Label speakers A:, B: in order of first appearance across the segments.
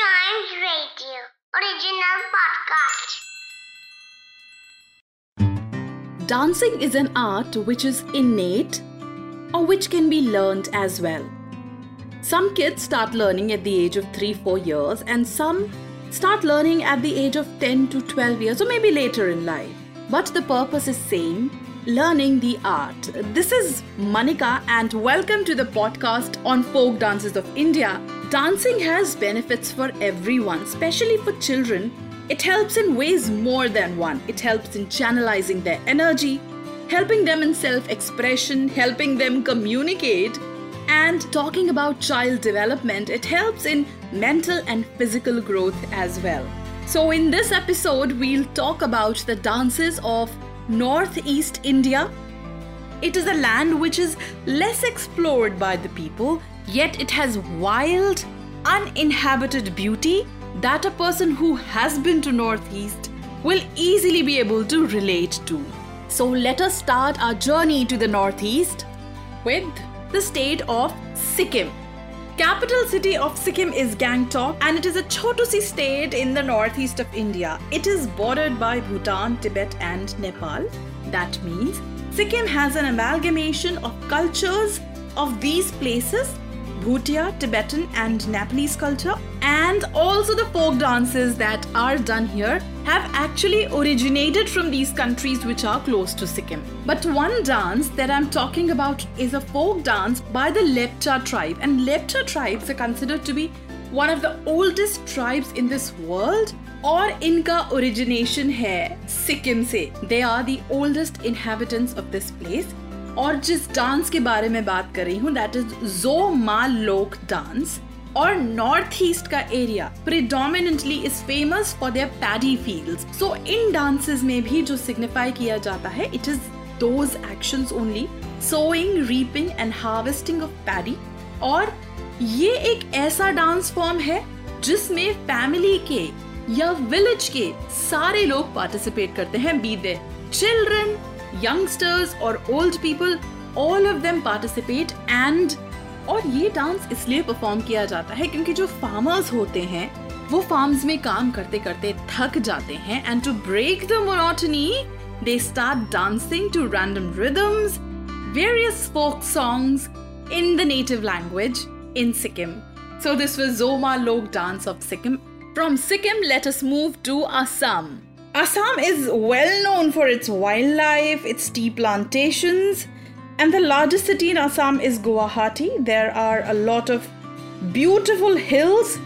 A: Chimes Radio original podcast.
B: Dancing is an art which is innate or which can be learned as well. Some kids start learning at the age of 3 4 years, and some start learning at the age of 10 to 12 years, or maybe later in life. But the purpose is same learning the art. This is Manika, and welcome to the podcast on folk dances of India. Dancing has benefits for everyone, especially for children. It helps in ways more than one. It helps in channelizing their energy, helping them in self expression, helping them communicate, and talking about child development. It helps in mental and physical growth as well. So, in this episode, we'll talk about the dances of Northeast India. It is a land which is less explored by the people, yet it has wild, uninhabited beauty that a person who has been to Northeast will easily be able to relate to. So let us start our journey to the Northeast with the state of Sikkim. Capital city of Sikkim is Gangtok and it is a Chotusi state in the northeast of India. It is bordered by Bhutan, Tibet and Nepal. That means Sikkim has an amalgamation of cultures of these places Bhutia, Tibetan, and Nepalese culture, and also the folk dances that are done here have actually originated from these countries which are close to Sikkim. But one dance that I'm talking about is a folk dance by the Lepcha tribe, and Lepcha tribes are considered to be one of the oldest tribes in this world और इनका origination है सिक्किम से they are the oldest inhabitants of this place और जिस dance के बारे में बात कर रही हूँ दैट इज़ जो मा लोक डांस और नॉर्थ ईस्ट का area predominantly is famous for their paddy fields so in dances में भी जो सिग्निफाई किया जाता है it is those actions only sowing reaping and harvesting of paddy और ये एक ऐसा डांस फॉर्म है जिसमें फैमिली के या विलेज के सारे लोग पार्टिसिपेट करते हैं बी दे चिल्ड्रन यंगस्टर्स और old people all of them participate and और ये डांस इसलिए परफॉर्म किया जाता है क्योंकि जो फार्मर्स होते हैं वो फार्म्स में काम करते करते थक जाते हैं and to break the monotony they start dancing to random rhythms various folk songs in the native language in Sikkim. So this was Zoma Lok dance of Sikkim. From Sikkim, let us move to Assam. Assam is well known for its wildlife, its tea plantations, and the largest city in Assam is Guwahati. There are a lot of beautiful hills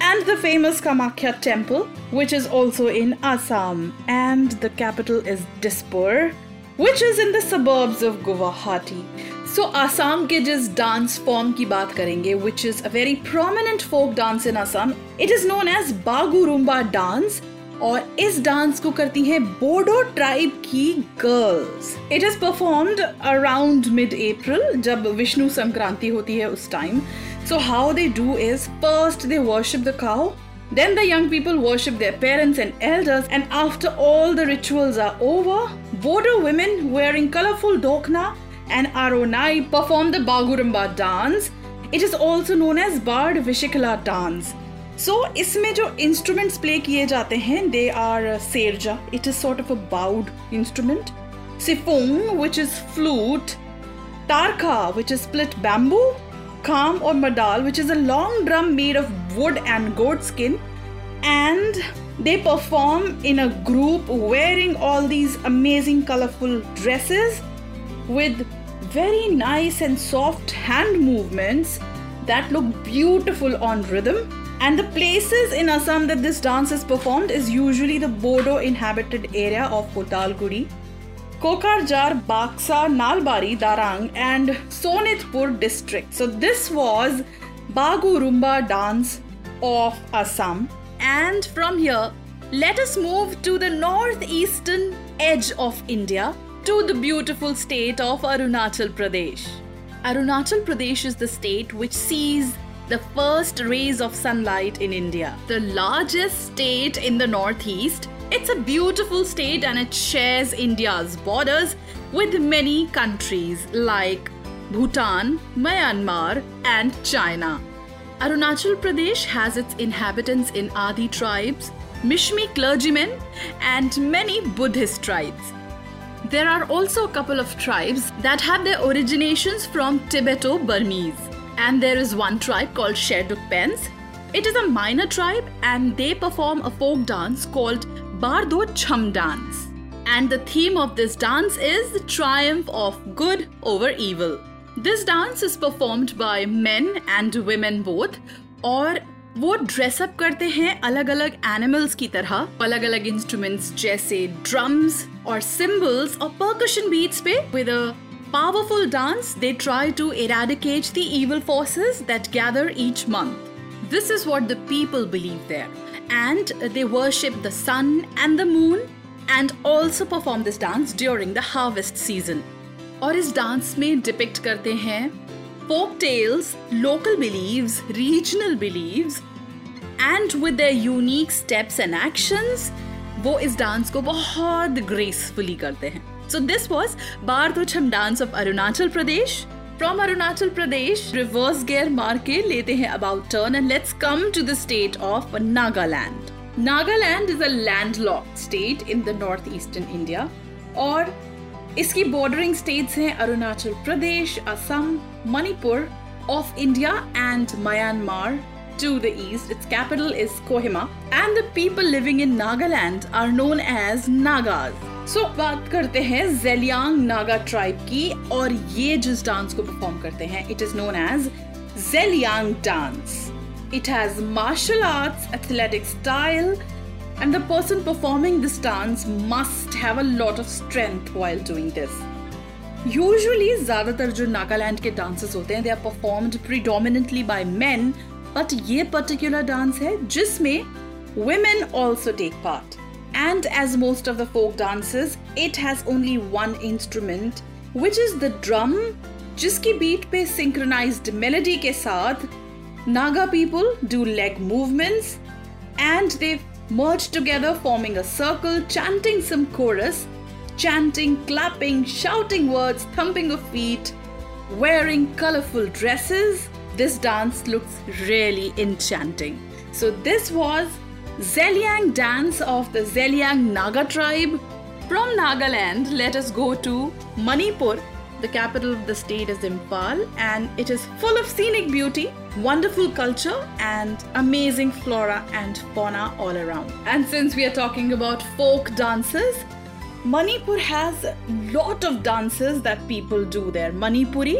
B: and the famous Kamakhya temple, which is also in Assam. And the capital is Dispur, which is in the suburbs of Guwahati. So Assam ke jis dance form ki baat karenge, which is a very prominent folk dance in Assam. It is known as Bagurumba dance और इस dance को करती हैं Bodo tribe की girls. It is performed around mid April जब विष्णु संक्रांति होती है उस time so how they do is first they worship the cow then the young people worship their parents and elders and after all the rituals are over Bodo women wearing colourful Dokhna and Aronai perform the Bagurumba dance it is also known as Bardwi Sikhla dance so, इसमें जो instruments play किए जाते हैं they they are uh, serja. It is sort of a bowed instrument. Siphung which is flute. tarka, which is split bamboo, Kham or madal, which is a long drum made of wood and goat skin, and they perform in a group wearing all these amazing colorful dresses with very nice and soft hand movements that look beautiful on rhythm and the places in Assam that this dance is performed is usually the Bodo inhabited area of Kotalguri, Kokrajhar, Baksa, Nalbari, Darang, and Sonitpur district. So this was Bagurumba dance of Assam. And from here, let us move to the northeastern edge of India to the beautiful state of Arunachal Pradesh. Arunachal Pradesh is the state which sees the first rays of sunlight in India. The largest state in the northeast, it's a beautiful state and it shares India's borders with many countries like Bhutan, Myanmar, and China. Arunachal Pradesh has its inhabitants in Adi tribes, Mishmi clergymen, and many Buddhist tribes. There are also a couple of tribes that have their originations from Tibeto Burmese. And there is one tribe called Sherduk Pens. It is a minor tribe and they perform a folk dance called Bardo Chham dance. And the theme of this dance is the triumph of good over evil. This dance is performed by men and women both Or, वो dress up करते हैं अलग अलग animals की तरह अलग अलग instruments जैसे ड्रम्स और सिम्बल्स और पर्कशन बीट्स पे with powerful dance they try to eradicate the evil forces that gather each month this is what the people believe there and they worship the sun and the moon and also perform this dance during the harvest season और इस dance में depict करते हैं folk tales, local beliefs, regional beliefs, and with their unique steps and actions, वो इस dance को बहुत gracefully करते हैं So this was Bardo Chham dance of Arunachal Pradesh. From Arunachal Pradesh, reverse gear marke lete hain about turn and let's come to the state of Nagaland. Nagaland is a landlocked state in the northeastern India or iski bordering states are arunachal pradesh assam manipur of india and myanmar to the east. Its capital is Kohima, and the people living in Nagaland are known as Nagas. So so, बात करते हैं Zeliang Naga tribe की और ये जिस dance को perform करते हैं it is known as Zeliang dance it has martial arts athletic style and the person performing this dance must have a lot of strength while doing this usually ज़्यादातर जो नागालैंड के डांसेस होते हैं they are performed predominantly by men but ये particular dance है जिसमें women also take part And as most of the folk dances, it has only one instrument, which is the drum, जिसकी beat पे synchronized melody के साथ Naga people do leg movements and they merge together forming a circle, chanting some chorus, chanting, clapping, shouting words, thumping of feet, wearing colorful dresses. This dance looks really enchanting. So this was Zeliang dance of the Zeliang Naga tribe. From Nagaland, let us go to Manipur. The capital of the state is Imphal and it is full of scenic beauty, wonderful culture and amazing flora and fauna all around. And since we are talking about folk dances, Manipur has a lot of dances that people do there. Manipuri,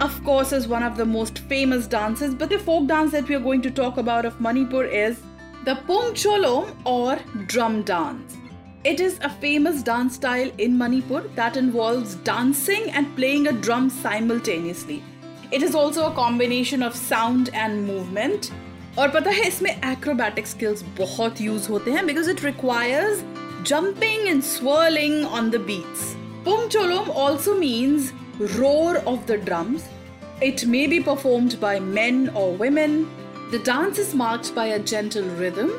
B: of course, is one of the most famous dances, but the folk dance that we are going to talk about of Manipur is the Pung Cholom or drum dance. It is a famous dance style in Manipur that involves dancing and playing a drum simultaneously. It is also a combination of sound and movement. Or, पता है इसमें acrobatic skills बहुत use होते हैं because it requires jumping and swirling on the beats. Pung Cholom also means roar of the drums. It may be performed by men or women, the dance is marked by a gentle rhythm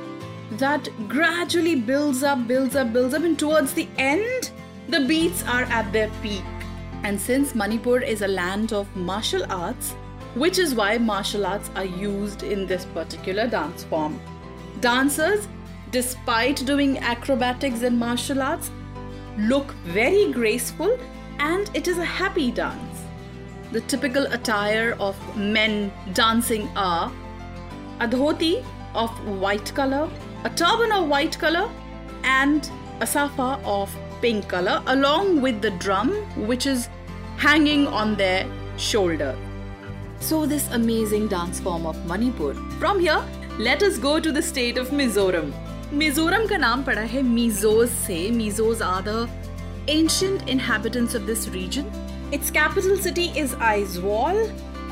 B: that gradually builds up, builds up, builds up, and towards the end, the beats are at their peak. And since Manipur is a land of martial arts, which is why martial arts are used in this particular dance form. Dancers, despite doing acrobatics and martial arts, look very graceful and it is a happy dance. The typical attire of men dancing are a dhoti of white color, a turban of white color, and a safa of pink color, along with the drum which is hanging on their shoulder. So, this amazing dance form of Manipur. From here, let us go to the state of Mizoram. Mizoram ka naam pada hai Mizos se. Mizos are the ancient inhabitants of this region. Its capital city is Aizawl,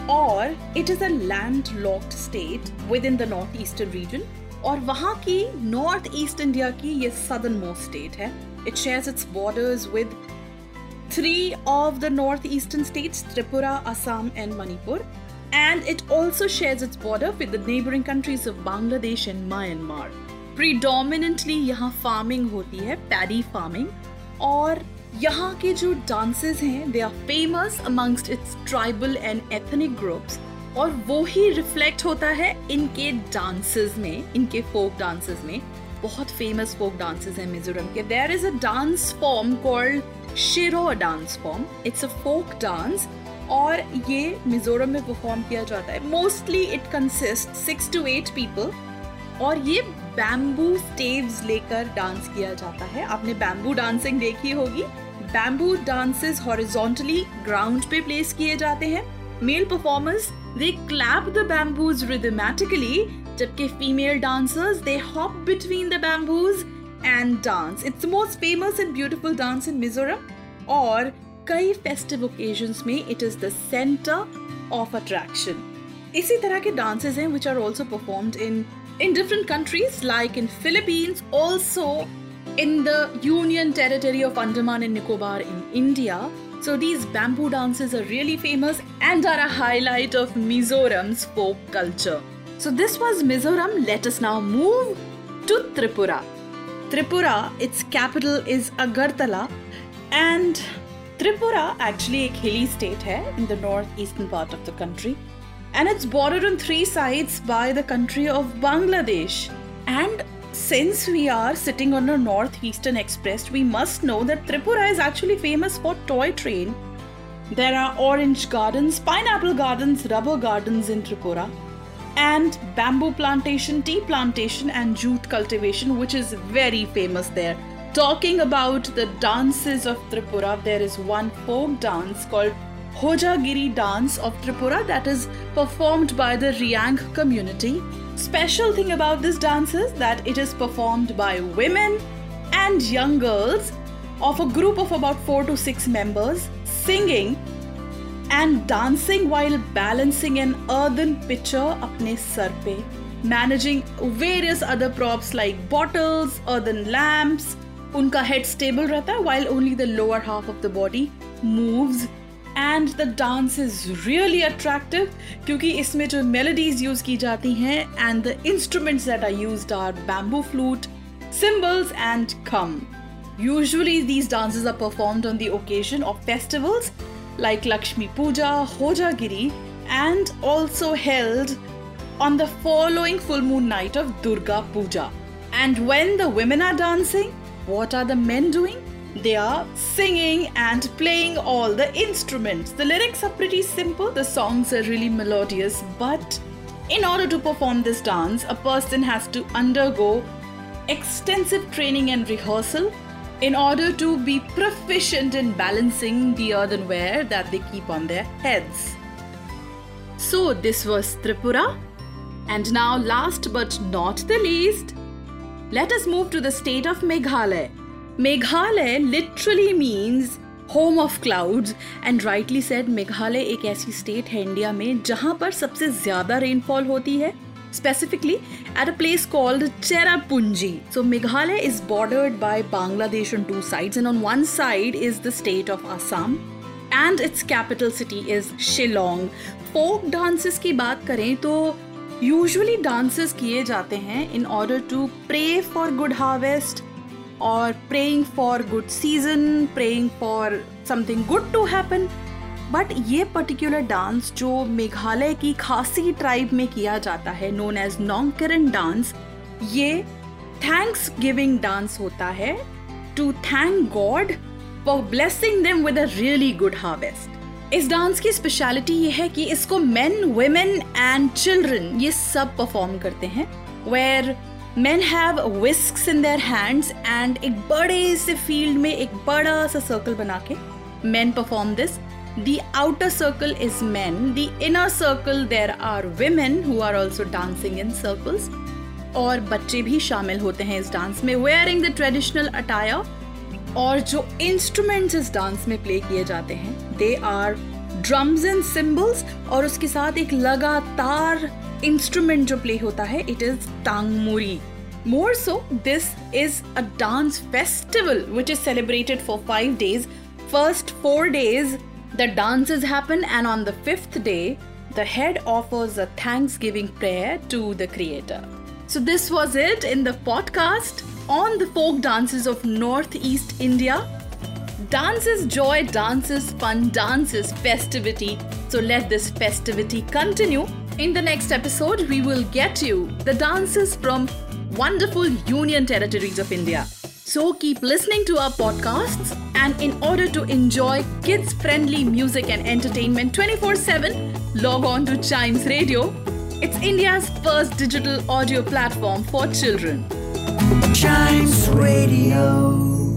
B: और it is a land locked state with in the north eastern region और वहाँ की north east India की ये southern most state है. It shares its borders with three of the north eastern states Tripura Assam and Manipur and it also shares its border with the neighbouring countries of Bangladesh and Myanmar predominantly यहाँ farming होती है paddy farming और यहाँ के जो dances हैं, they are famous amongst its tribal and ethnic groups और वो ही रिफ्लेक्ट होता है इनके डांसेस में, इनके फोक डांसेस में। बहुत फ़ेमस फोक डांसेस हैं मिजोरम के। There is a dance form called Cheraw dance form it's a folk dance और ये मिजोरम में परफॉर्म किया जाता है। Mostly it consist six to eight people और ये बैम्बू स्टेव्स लेकर डांस किया जाता है। आपने बैम्बू डांसिंग देखी होगी। बैम्बू डांसेस हॉरिजॉन्टली ग्राउंड पे प्लेस किए जाते हैं। Male performers they clap the bamboos rhythmically जबकि female dancers they hop between the bamboos and dance it's most famous and beautiful dance in Mizoram और कई festive occasions में it is the centre of attraction इसी तरह के dances हैं which are also performed in in different countries like in philippines also in the union territory of andaman and nicobar in india. So these bamboo dances are really famous and are a highlight of mizoram's folk culture. So this was mizoram. Let us now move to tripura. Tripura its capital is agartala. And tripura actually a hilly state hai in the northeastern part of the country and it's bordered on three sides by the country of Bangladesh. And since we are sitting on a northeastern express, we must know that Tripura is actually famous for toy train. There are orange gardens, pineapple gardens, rubber gardens in Tripura, and bamboo plantation, tea plantation, and jute cultivation, which is very famous there. Talking about the dances of Tripura, there is one folk dance called Hojagiri dance of Tripura that is performed by the Riang community. Special thing about this dance is that it is performed by women and young girls of a group of about 4 to 6 members singing and dancing while balancing an earthen pitcher apne sar pe managing various other props like bottles earthen lamps unka head stable rehta while only the lower half of the body moves and the dance is really attractive क्योंकि इसमें जो melodies use की जाती हैं and the instruments that are used are bamboo flute cymbals and come. Usually, these dances are performed on the occasion of festivals like Lakshmi Puja, Hojagiri, and also held on the following full moon night of Durga Puja. And when the women are dancing, what are the men doing? They are singing and playing all the instruments. The lyrics are pretty simple, the songs are really melodious, but in order to perform this dance, a person has to undergo extensive training and rehearsal in order to be proficient in balancing the earthenware that they keep on their heads. So, this was Tripura. And now, last but not the least, let us move to the state of Meghalaya. Meghalaya literally means home of clouds and rightly said Meghalaya एक ऐसी state है India में जहाँ पर सबसे ज़्यादा rainfall होती है specifically at a place called Cherrapunji. So Meghalaya is bordered by Bangladesh on two sides, and on one side is the state of Assam, and its capital city is Shillong. Folk dances की बात करें तो usually dances किए जाते हैं in order to pray for good harvest or praying for good season, praying for something good to happen. But ये particular dance जो मेघालय की खासी ट्राइब में किया जाता है नोन एज नोंगकरन डांस ये थैंक्स गिविंग डांस होता है to thank God for blessing them with a really good harvest इस डांस की स्पेशलिटी ये है कि इसको मेन वुमेन एंड चिल्ड्रन ये सब परफॉर्म करते हैं where men have whisks in their hands and एक बड़े से फ़ील्ड में एक बड़ा सा सर्कल बना के men perform this the outer circle is men the inner circle there are women who are also dancing in circles और बच्चे भी शामिल होते हैं इस डांस में वेयरिंग द ट्रेडिशनल अटायर और जो इंस्ट्रूमेंट्स इस डांस में प्ले किए जाते हैं they are drums and symbols और उसके साथ एक लगातार इंस्ट्रूमेंट जो प्ले होता है it is टांगमुरी More so, this is a dance festival which is celebrated for five days. First four days, the dances happen, and on the fifth day, the head offers a thanksgiving prayer to the creator. So, this was it in the podcast on the folk dances of Northeast India. Dance is joy, dance is fun, dance is festivity. So let this festivity continue. In the next episode, we will get you the dances from wonderful Union territories of India. So keep listening to our podcasts, and in order to enjoy kids friendly music and entertainment 24 7, log on to Chimes Radio. It's India's first digital audio platform for children.
C: Chimes Radio.